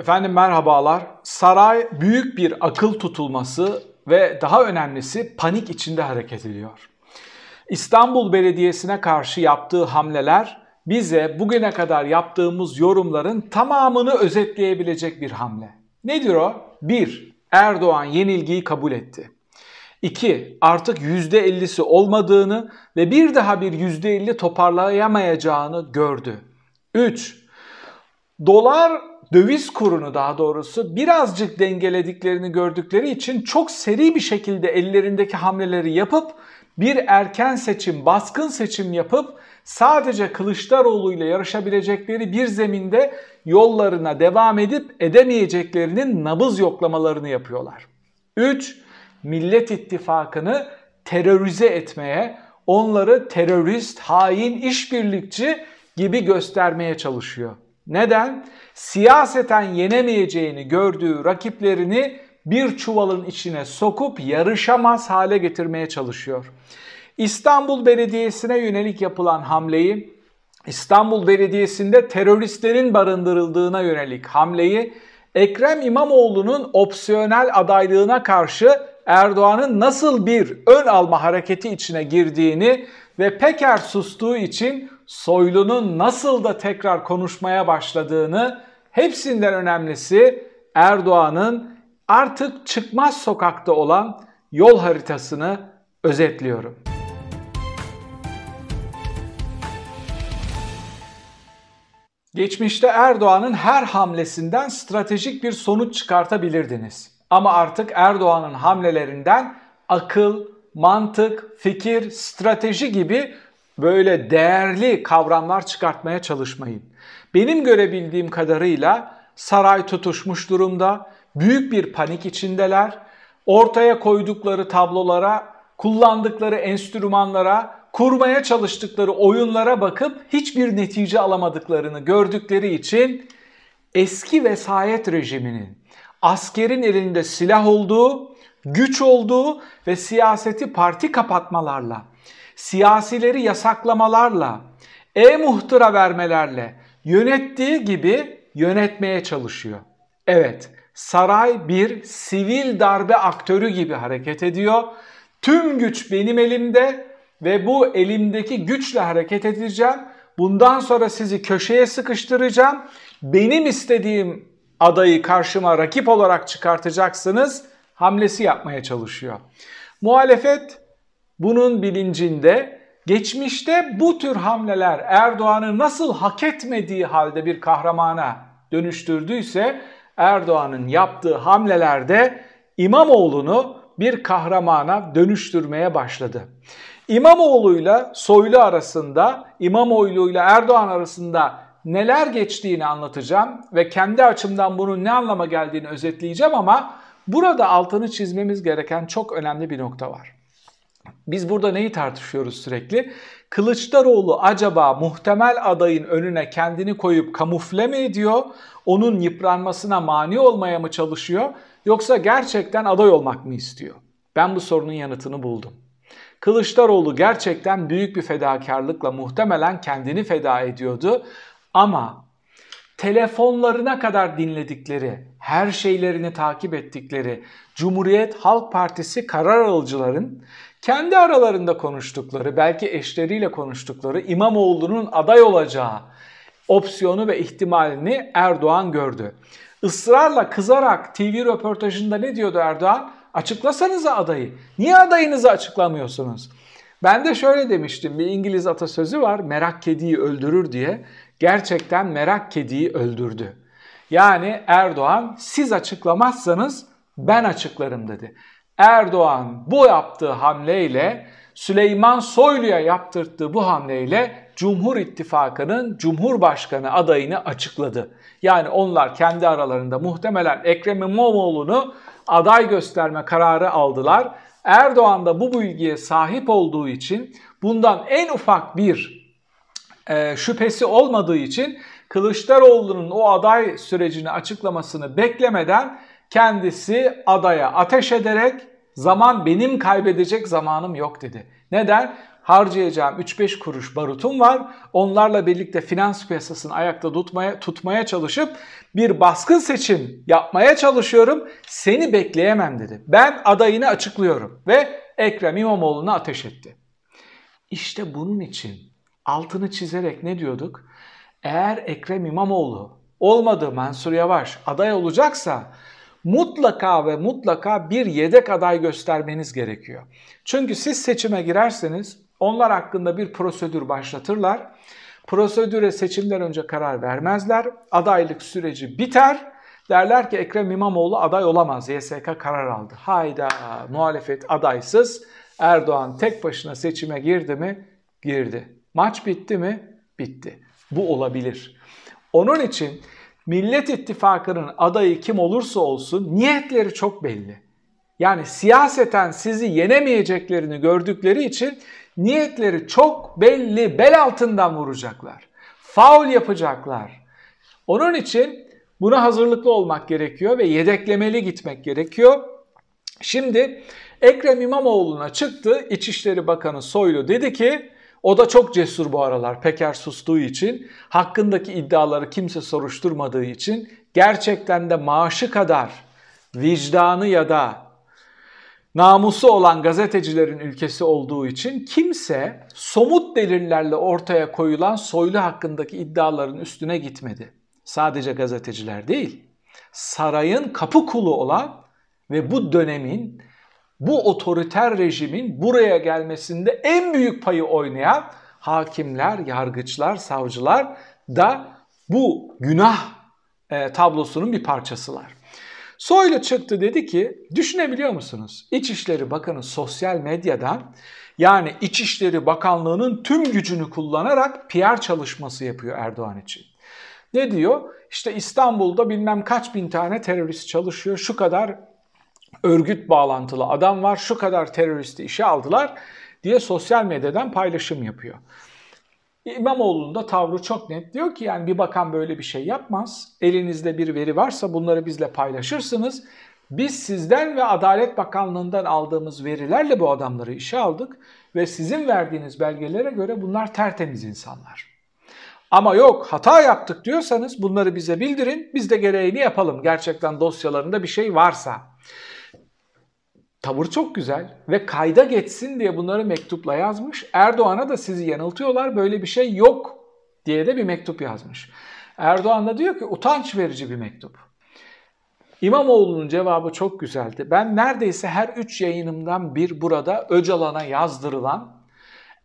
Efendim merhabalar. Saray büyük bir akıl tutulması ve daha önemlisi panik içinde hareket ediyor. İstanbul Belediyesi'ne karşı yaptığı hamleler bize bugüne kadar yaptığımız yorumların tamamını özetleyebilecek bir hamle. Nedir o? 1. Erdoğan yenilgiyi kabul etti. 2. Artık %50'si olmadığını ve bir daha bir %50 toparlayamayacağını gördü. 3. Dolar döviz kurunu daha doğrusu birazcık dengelediklerini gördükleri için çok seri bir şekilde ellerindeki hamleleri yapıp bir erken seçim, baskın seçim yapıp sadece Kılıçdaroğlu ile yarışabilecekleri bir zeminde yollarına devam edip edemeyeceklerinin nabız yoklamalarını yapıyorlar. 3. Millet İttifakı'nı terörize etmeye, onları terörist, hain, işbirlikçi gibi göstermeye çalışıyor. Neden? Siyaseten yenemeyeceğini gördüğü rakiplerini bir çuvalın içine sokup yarışamaz hale getirmeye çalışıyor. İstanbul Belediyesi'ne yönelik yapılan hamleyi, İstanbul Belediyesi'nde teröristlerin barındırıldığına yönelik hamleyi, Ekrem İmamoğlu'nun opsiyonel adaylığına karşı Erdoğan'ın nasıl bir ön alma hareketi içine girdiğini ve Peker sustuğu için Soylu'nun nasıl da tekrar konuşmaya başladığını, hepsinden önemlisi Erdoğan'ın artık çıkmaz sokakta olan yol haritasını özetliyorum. Geçmişte Erdoğan'ın her hamlesinden stratejik bir sonuç çıkartabilirdiniz. Ama artık Erdoğan'ın hamlelerinden akıl, mantık, fikir, strateji gibi böyle değerli kavramlar çıkartmaya çalışmayın. Benim görebildiğim kadarıyla saray tutuşmuş durumda, büyük bir panik içindeler. Ortaya koydukları tablolara, kullandıkları enstrümanlara, kurmaya çalıştıkları oyunlara bakıp hiçbir netice alamadıklarını gördükleri için eski vesayet rejiminin askerin elinde silah olduğu, güç olduğu ve siyaseti parti kapatmalarla, siyasileri yasaklamalarla, e-muhtıra vermelerle yönettiği gibi yönetmeye çalışıyor. Evet, saray bir sivil darbe aktörü gibi hareket ediyor. Tüm güç benim elimde ve bu elimdeki güçle hareket edeceğim. Bundan sonra sizi köşeye sıkıştıracağım. Benim istediğim adayı karşıma rakip olarak çıkartacaksınız hamlesi yapmaya çalışıyor. Muhalefet bunun bilincinde geçmişte bu tür hamleler Erdoğan'ı nasıl hak etmediği halde bir kahramana dönüştürdüyse Erdoğan'ın yaptığı hamlelerde İmamoğlu'nu bir kahramana dönüştürmeye başladı. İmamoğlu'yla Soylu arasında, İmamoğlu'yla Erdoğan arasında neler geçtiğini anlatacağım ve kendi açımdan bunun ne anlama geldiğini özetleyeceğim ama burada altını çizmemiz gereken çok önemli bir nokta var. Biz burada neyi tartışıyoruz sürekli? Kılıçdaroğlu acaba muhtemel adayın önüne kendini koyup kamufle mi ediyor? Onun yıpranmasına mani olmaya mı çalışıyor? Yoksa gerçekten aday olmak mı istiyor? Ben bu sorunun yanıtını buldum. Kılıçdaroğlu gerçekten büyük bir fedakarlıkla muhtemelen kendini feda ediyordu ama telefonlarına kadar dinledikleri, her şeylerini takip ettikleri Cumhuriyet Halk Partisi karar alıcıların kendi aralarında konuştukları, belki eşleriyle konuştukları İmamoğlu'nun aday olacağı opsiyonu ve ihtimalini Erdoğan gördü. Israrla kızarak TV röportajında ne diyordu Erdoğan? Açıklasanıza adayı. Niye adayınızı açıklamıyorsunuz? Ben de şöyle demiştim bir İngiliz atasözü var merak kediyi öldürür diye. Gerçekten merak kediyi öldürdü. Yani Erdoğan siz açıklamazsanız ben açıklarım dedi. Erdoğan bu yaptığı hamleyle Süleyman Soylu'ya yaptırttığı bu hamleyle Cumhur İttifakı'nın Cumhurbaşkanı adayını açıkladı. Yani onlar kendi aralarında muhtemelen Ekrem İmamoğlu'nu aday gösterme kararı aldılar. Erdoğan da bu bilgiye sahip olduğu için bundan en ufak bir e, şüphesi olmadığı için Kılıçdaroğlu'nun o aday sürecini açıklamasını beklemeden kendisi adaya ateş ederek zaman benim kaybedecek zamanım yok dedi. Neden? harcayacağım 3-5 kuruş barutum var. Onlarla birlikte finans piyasasını ayakta tutmaya, tutmaya çalışıp bir baskın seçim yapmaya çalışıyorum. Seni bekleyemem dedi. Ben adayını açıklıyorum ve Ekrem İmamoğlu'na ateş etti. İşte bunun için altını çizerek ne diyorduk? Eğer Ekrem İmamoğlu olmadı Mansur Yavaş aday olacaksa mutlaka ve mutlaka bir yedek aday göstermeniz gerekiyor. Çünkü siz seçime girerseniz onlar hakkında bir prosedür başlatırlar. Prosedüre seçimden önce karar vermezler. Adaylık süreci biter. Derler ki Ekrem İmamoğlu aday olamaz. YSK karar aldı. Hayda muhalefet adaysız. Erdoğan tek başına seçime girdi mi? Girdi. Maç bitti mi? Bitti. Bu olabilir. Onun için Millet İttifakı'nın adayı kim olursa olsun niyetleri çok belli. Yani siyaseten sizi yenemeyeceklerini gördükleri için niyetleri çok belli. Bel altından vuracaklar. Faul yapacaklar. Onun için buna hazırlıklı olmak gerekiyor ve yedeklemeli gitmek gerekiyor. Şimdi Ekrem İmamoğlu'na çıktı. İçişleri Bakanı Soylu dedi ki o da çok cesur bu aralar Peker sustuğu için, hakkındaki iddiaları kimse soruşturmadığı için, gerçekten de maaşı kadar vicdanı ya da namusu olan gazetecilerin ülkesi olduğu için kimse somut delillerle ortaya koyulan soylu hakkındaki iddiaların üstüne gitmedi. Sadece gazeteciler değil, sarayın kapı kulu olan ve bu dönemin bu otoriter rejimin buraya gelmesinde en büyük payı oynayan hakimler, yargıçlar, savcılar da bu günah e, tablosunun bir parçasılar. Soylu çıktı dedi ki düşünebiliyor musunuz? İçişleri Bakanı sosyal medyadan yani İçişleri Bakanlığı'nın tüm gücünü kullanarak PR çalışması yapıyor Erdoğan için. Ne diyor? İşte İstanbul'da bilmem kaç bin tane terörist çalışıyor. Şu kadar örgüt bağlantılı adam var. Şu kadar teröristi işe aldılar diye sosyal medyadan paylaşım yapıyor. İmamoğlu'nun da tavrı çok net. Diyor ki yani bir bakan böyle bir şey yapmaz. Elinizde bir veri varsa bunları bizle paylaşırsınız. Biz sizden ve Adalet Bakanlığı'ndan aldığımız verilerle bu adamları işe aldık ve sizin verdiğiniz belgelere göre bunlar tertemiz insanlar. Ama yok hata yaptık diyorsanız bunları bize bildirin. Biz de gereğini yapalım. Gerçekten dosyalarında bir şey varsa. Tavır çok güzel ve kayda geçsin diye bunları mektupla yazmış. Erdoğan'a da sizi yanıltıyorlar böyle bir şey yok diye de bir mektup yazmış. Erdoğan da diyor ki utanç verici bir mektup. İmamoğlu'nun cevabı çok güzeldi. Ben neredeyse her üç yayınımdan bir burada Öcalan'a yazdırılan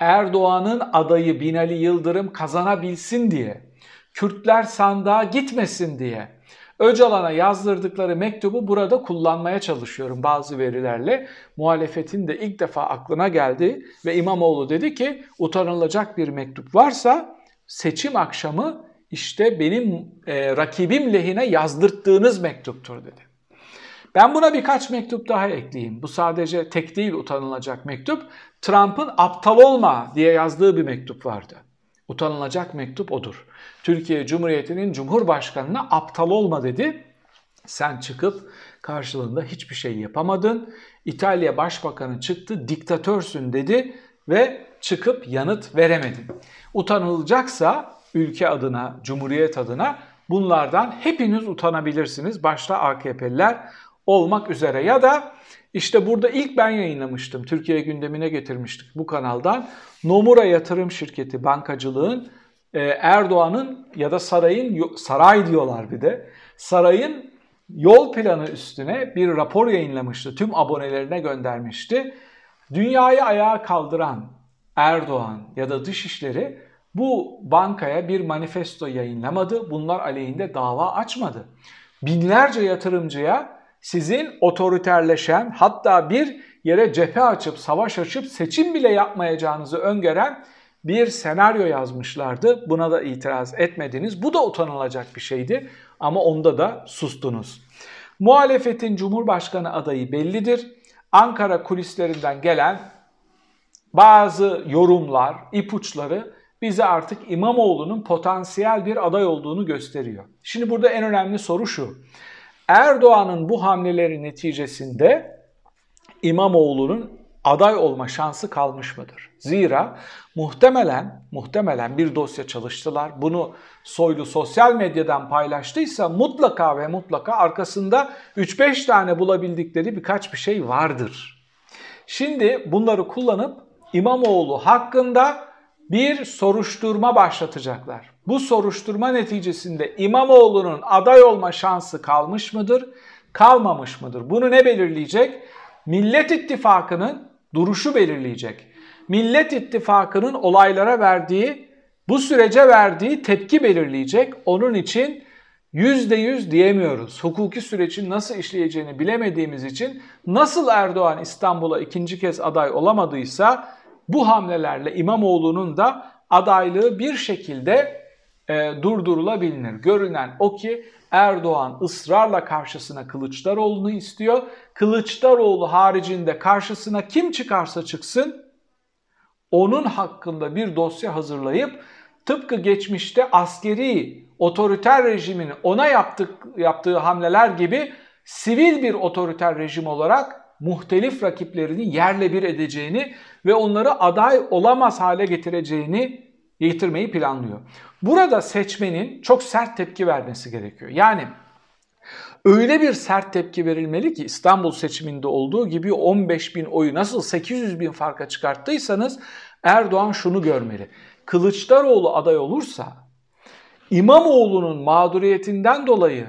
Erdoğan'ın adayı Binali Yıldırım kazanabilsin diye, Kürtler sandığa gitmesin diye Öcalan'a yazdırdıkları mektubu burada kullanmaya çalışıyorum bazı verilerle. Muhalefetin de ilk defa aklına geldi ve İmamoğlu dedi ki utanılacak bir mektup varsa seçim akşamı işte benim e, rakibim lehine yazdırttığınız mektuptur dedi. Ben buna birkaç mektup daha ekleyeyim. Bu sadece tek değil utanılacak mektup. Trump'ın aptal olma diye yazdığı bir mektup vardı. Utanılacak mektup odur. Türkiye Cumhuriyeti'nin Cumhurbaşkanı'na aptal olma dedi. Sen çıkıp karşılığında hiçbir şey yapamadın. İtalya Başbakanı çıktı diktatörsün dedi ve çıkıp yanıt veremedin. Utanılacaksa ülke adına, cumhuriyet adına bunlardan hepiniz utanabilirsiniz. Başta AKP'liler olmak üzere ya da işte burada ilk ben yayınlamıştım. Türkiye gündemine getirmiştik bu kanaldan. Nomura Yatırım Şirketi bankacılığın Erdoğan'ın ya da sarayın saray diyorlar bir de. Sarayın yol planı üstüne bir rapor yayınlamıştı. Tüm abonelerine göndermişti. Dünyayı ayağa kaldıran Erdoğan ya da Dışişleri bu bankaya bir manifesto yayınlamadı. Bunlar aleyhinde dava açmadı. Binlerce yatırımcıya sizin otoriterleşen hatta bir yere cephe açıp savaş açıp seçim bile yapmayacağınızı öngören bir senaryo yazmışlardı. Buna da itiraz etmediniz. Bu da utanılacak bir şeydi ama onda da sustunuz. Muhalefetin Cumhurbaşkanı adayı bellidir. Ankara kulislerinden gelen bazı yorumlar, ipuçları bize artık İmamoğlu'nun potansiyel bir aday olduğunu gösteriyor. Şimdi burada en önemli soru şu. Erdoğan'ın bu hamleleri neticesinde İmamoğlu'nun aday olma şansı kalmış mıdır? Zira muhtemelen muhtemelen bir dosya çalıştılar. Bunu Soylu sosyal medyadan paylaştıysa mutlaka ve mutlaka arkasında 3-5 tane bulabildikleri birkaç bir şey vardır. Şimdi bunları kullanıp İmamoğlu hakkında bir soruşturma başlatacaklar. Bu soruşturma neticesinde İmamoğlu'nun aday olma şansı kalmış mıdır, kalmamış mıdır? Bunu ne belirleyecek? Millet İttifakı'nın duruşu belirleyecek. Millet İttifakı'nın olaylara verdiği, bu sürece verdiği tepki belirleyecek. Onun için yüzde yüz diyemiyoruz. Hukuki sürecin nasıl işleyeceğini bilemediğimiz için nasıl Erdoğan İstanbul'a ikinci kez aday olamadıysa bu hamlelerle İmamoğlu'nun da adaylığı bir şekilde e, durdurulabilir. Görünen o ki Erdoğan ısrarla karşısına Kılıçdaroğlu'nu istiyor. Kılıçdaroğlu haricinde karşısına kim çıkarsa çıksın onun hakkında bir dosya hazırlayıp tıpkı geçmişte askeri otoriter rejimin ona yaptık, yaptığı hamleler gibi sivil bir otoriter rejim olarak muhtelif rakiplerini yerle bir edeceğini ve onları aday olamaz hale getireceğini getirmeyi planlıyor. Burada seçmenin çok sert tepki vermesi gerekiyor. Yani öyle bir sert tepki verilmeli ki İstanbul seçiminde olduğu gibi 15 bin oyu nasıl 800 bin farka çıkarttıysanız Erdoğan şunu görmeli. Kılıçdaroğlu aday olursa İmamoğlu'nun mağduriyetinden dolayı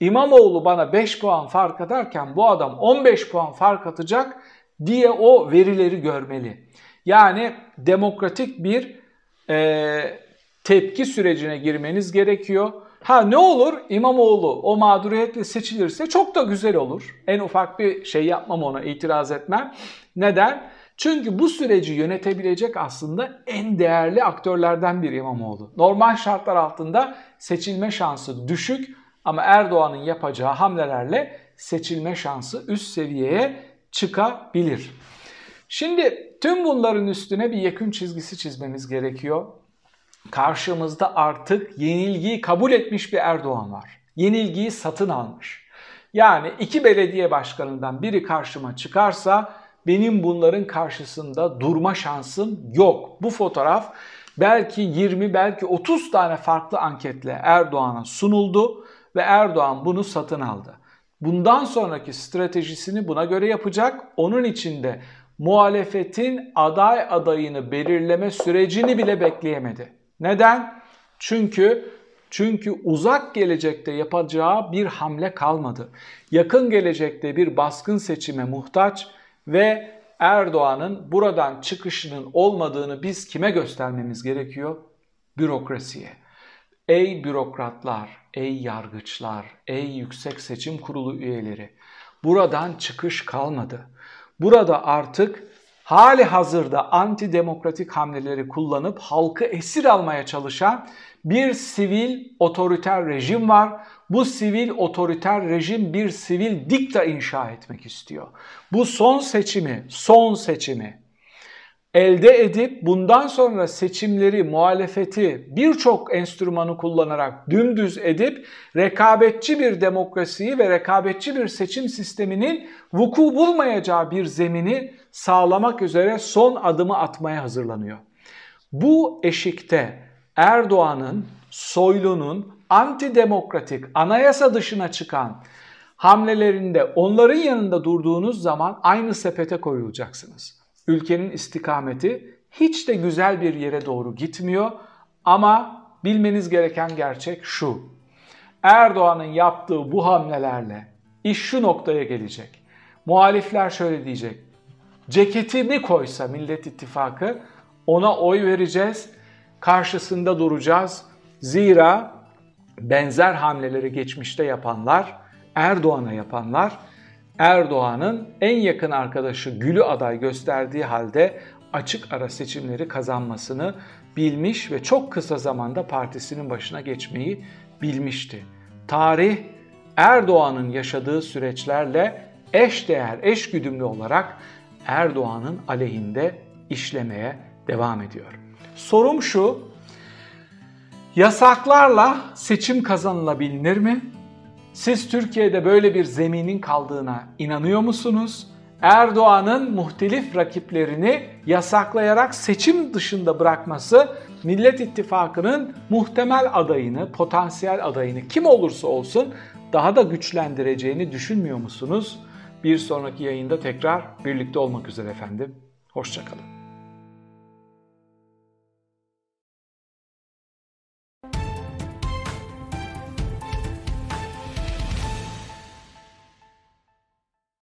İmamoğlu bana 5 puan fark atarken bu adam 15 puan fark atacak diye o verileri görmeli. Yani demokratik bir e, tepki sürecine girmeniz gerekiyor. Ha ne olur İmamoğlu o mağduriyetle seçilirse çok da güzel olur. En ufak bir şey yapmam ona itiraz etmem. Neden? Çünkü bu süreci yönetebilecek aslında en değerli aktörlerden biri İmamoğlu. Normal şartlar altında seçilme şansı düşük ama Erdoğan'ın yapacağı hamlelerle seçilme şansı üst seviyeye çıkabilir. Şimdi tüm bunların üstüne bir yakın çizgisi çizmemiz gerekiyor. Karşımızda artık yenilgiyi kabul etmiş bir Erdoğan var. Yenilgiyi satın almış. Yani iki belediye başkanından biri karşıma çıkarsa benim bunların karşısında durma şansım yok. Bu fotoğraf belki 20 belki 30 tane farklı anketle Erdoğan'a sunuldu ve Erdoğan bunu satın aldı. Bundan sonraki stratejisini buna göre yapacak. Onun içinde muhalefetin aday adayını belirleme sürecini bile bekleyemedi. Neden? Çünkü çünkü uzak gelecekte yapacağı bir hamle kalmadı. Yakın gelecekte bir baskın seçime muhtaç ve Erdoğan'ın buradan çıkışının olmadığını biz kime göstermemiz gerekiyor? Bürokrasiye. Ey bürokratlar, ey yargıçlar, ey yüksek seçim kurulu üyeleri. Buradan çıkış kalmadı. Burada artık hali hazırda antidemokratik hamleleri kullanıp halkı esir almaya çalışan bir sivil otoriter rejim var. Bu sivil otoriter rejim bir sivil dikta inşa etmek istiyor. Bu son seçimi, son seçimi elde edip bundan sonra seçimleri, muhalefeti birçok enstrümanı kullanarak dümdüz edip rekabetçi bir demokrasiyi ve rekabetçi bir seçim sisteminin vuku bulmayacağı bir zemini sağlamak üzere son adımı atmaya hazırlanıyor. Bu eşikte Erdoğan'ın, Soylu'nun antidemokratik, anayasa dışına çıkan hamlelerinde onların yanında durduğunuz zaman aynı sepete koyulacaksınız ülkenin istikameti hiç de güzel bir yere doğru gitmiyor ama bilmeniz gereken gerçek şu. Erdoğan'ın yaptığı bu hamlelerle iş şu noktaya gelecek. Muhalifler şöyle diyecek. Ceketimi koysa Millet İttifakı ona oy vereceğiz, karşısında duracağız. Zira benzer hamleleri geçmişte yapanlar, Erdoğan'a yapanlar Erdoğan'ın en yakın arkadaşı Gül'ü aday gösterdiği halde açık ara seçimleri kazanmasını bilmiş ve çok kısa zamanda partisinin başına geçmeyi bilmişti. Tarih Erdoğan'ın yaşadığı süreçlerle eş değer, eş güdümlü olarak Erdoğan'ın aleyhinde işlemeye devam ediyor. Sorum şu, yasaklarla seçim kazanılabilir mi? Siz Türkiye'de böyle bir zeminin kaldığına inanıyor musunuz? Erdoğan'ın muhtelif rakiplerini yasaklayarak seçim dışında bırakması Millet İttifakı'nın muhtemel adayını, potansiyel adayını kim olursa olsun daha da güçlendireceğini düşünmüyor musunuz? Bir sonraki yayında tekrar birlikte olmak üzere efendim. Hoşçakalın.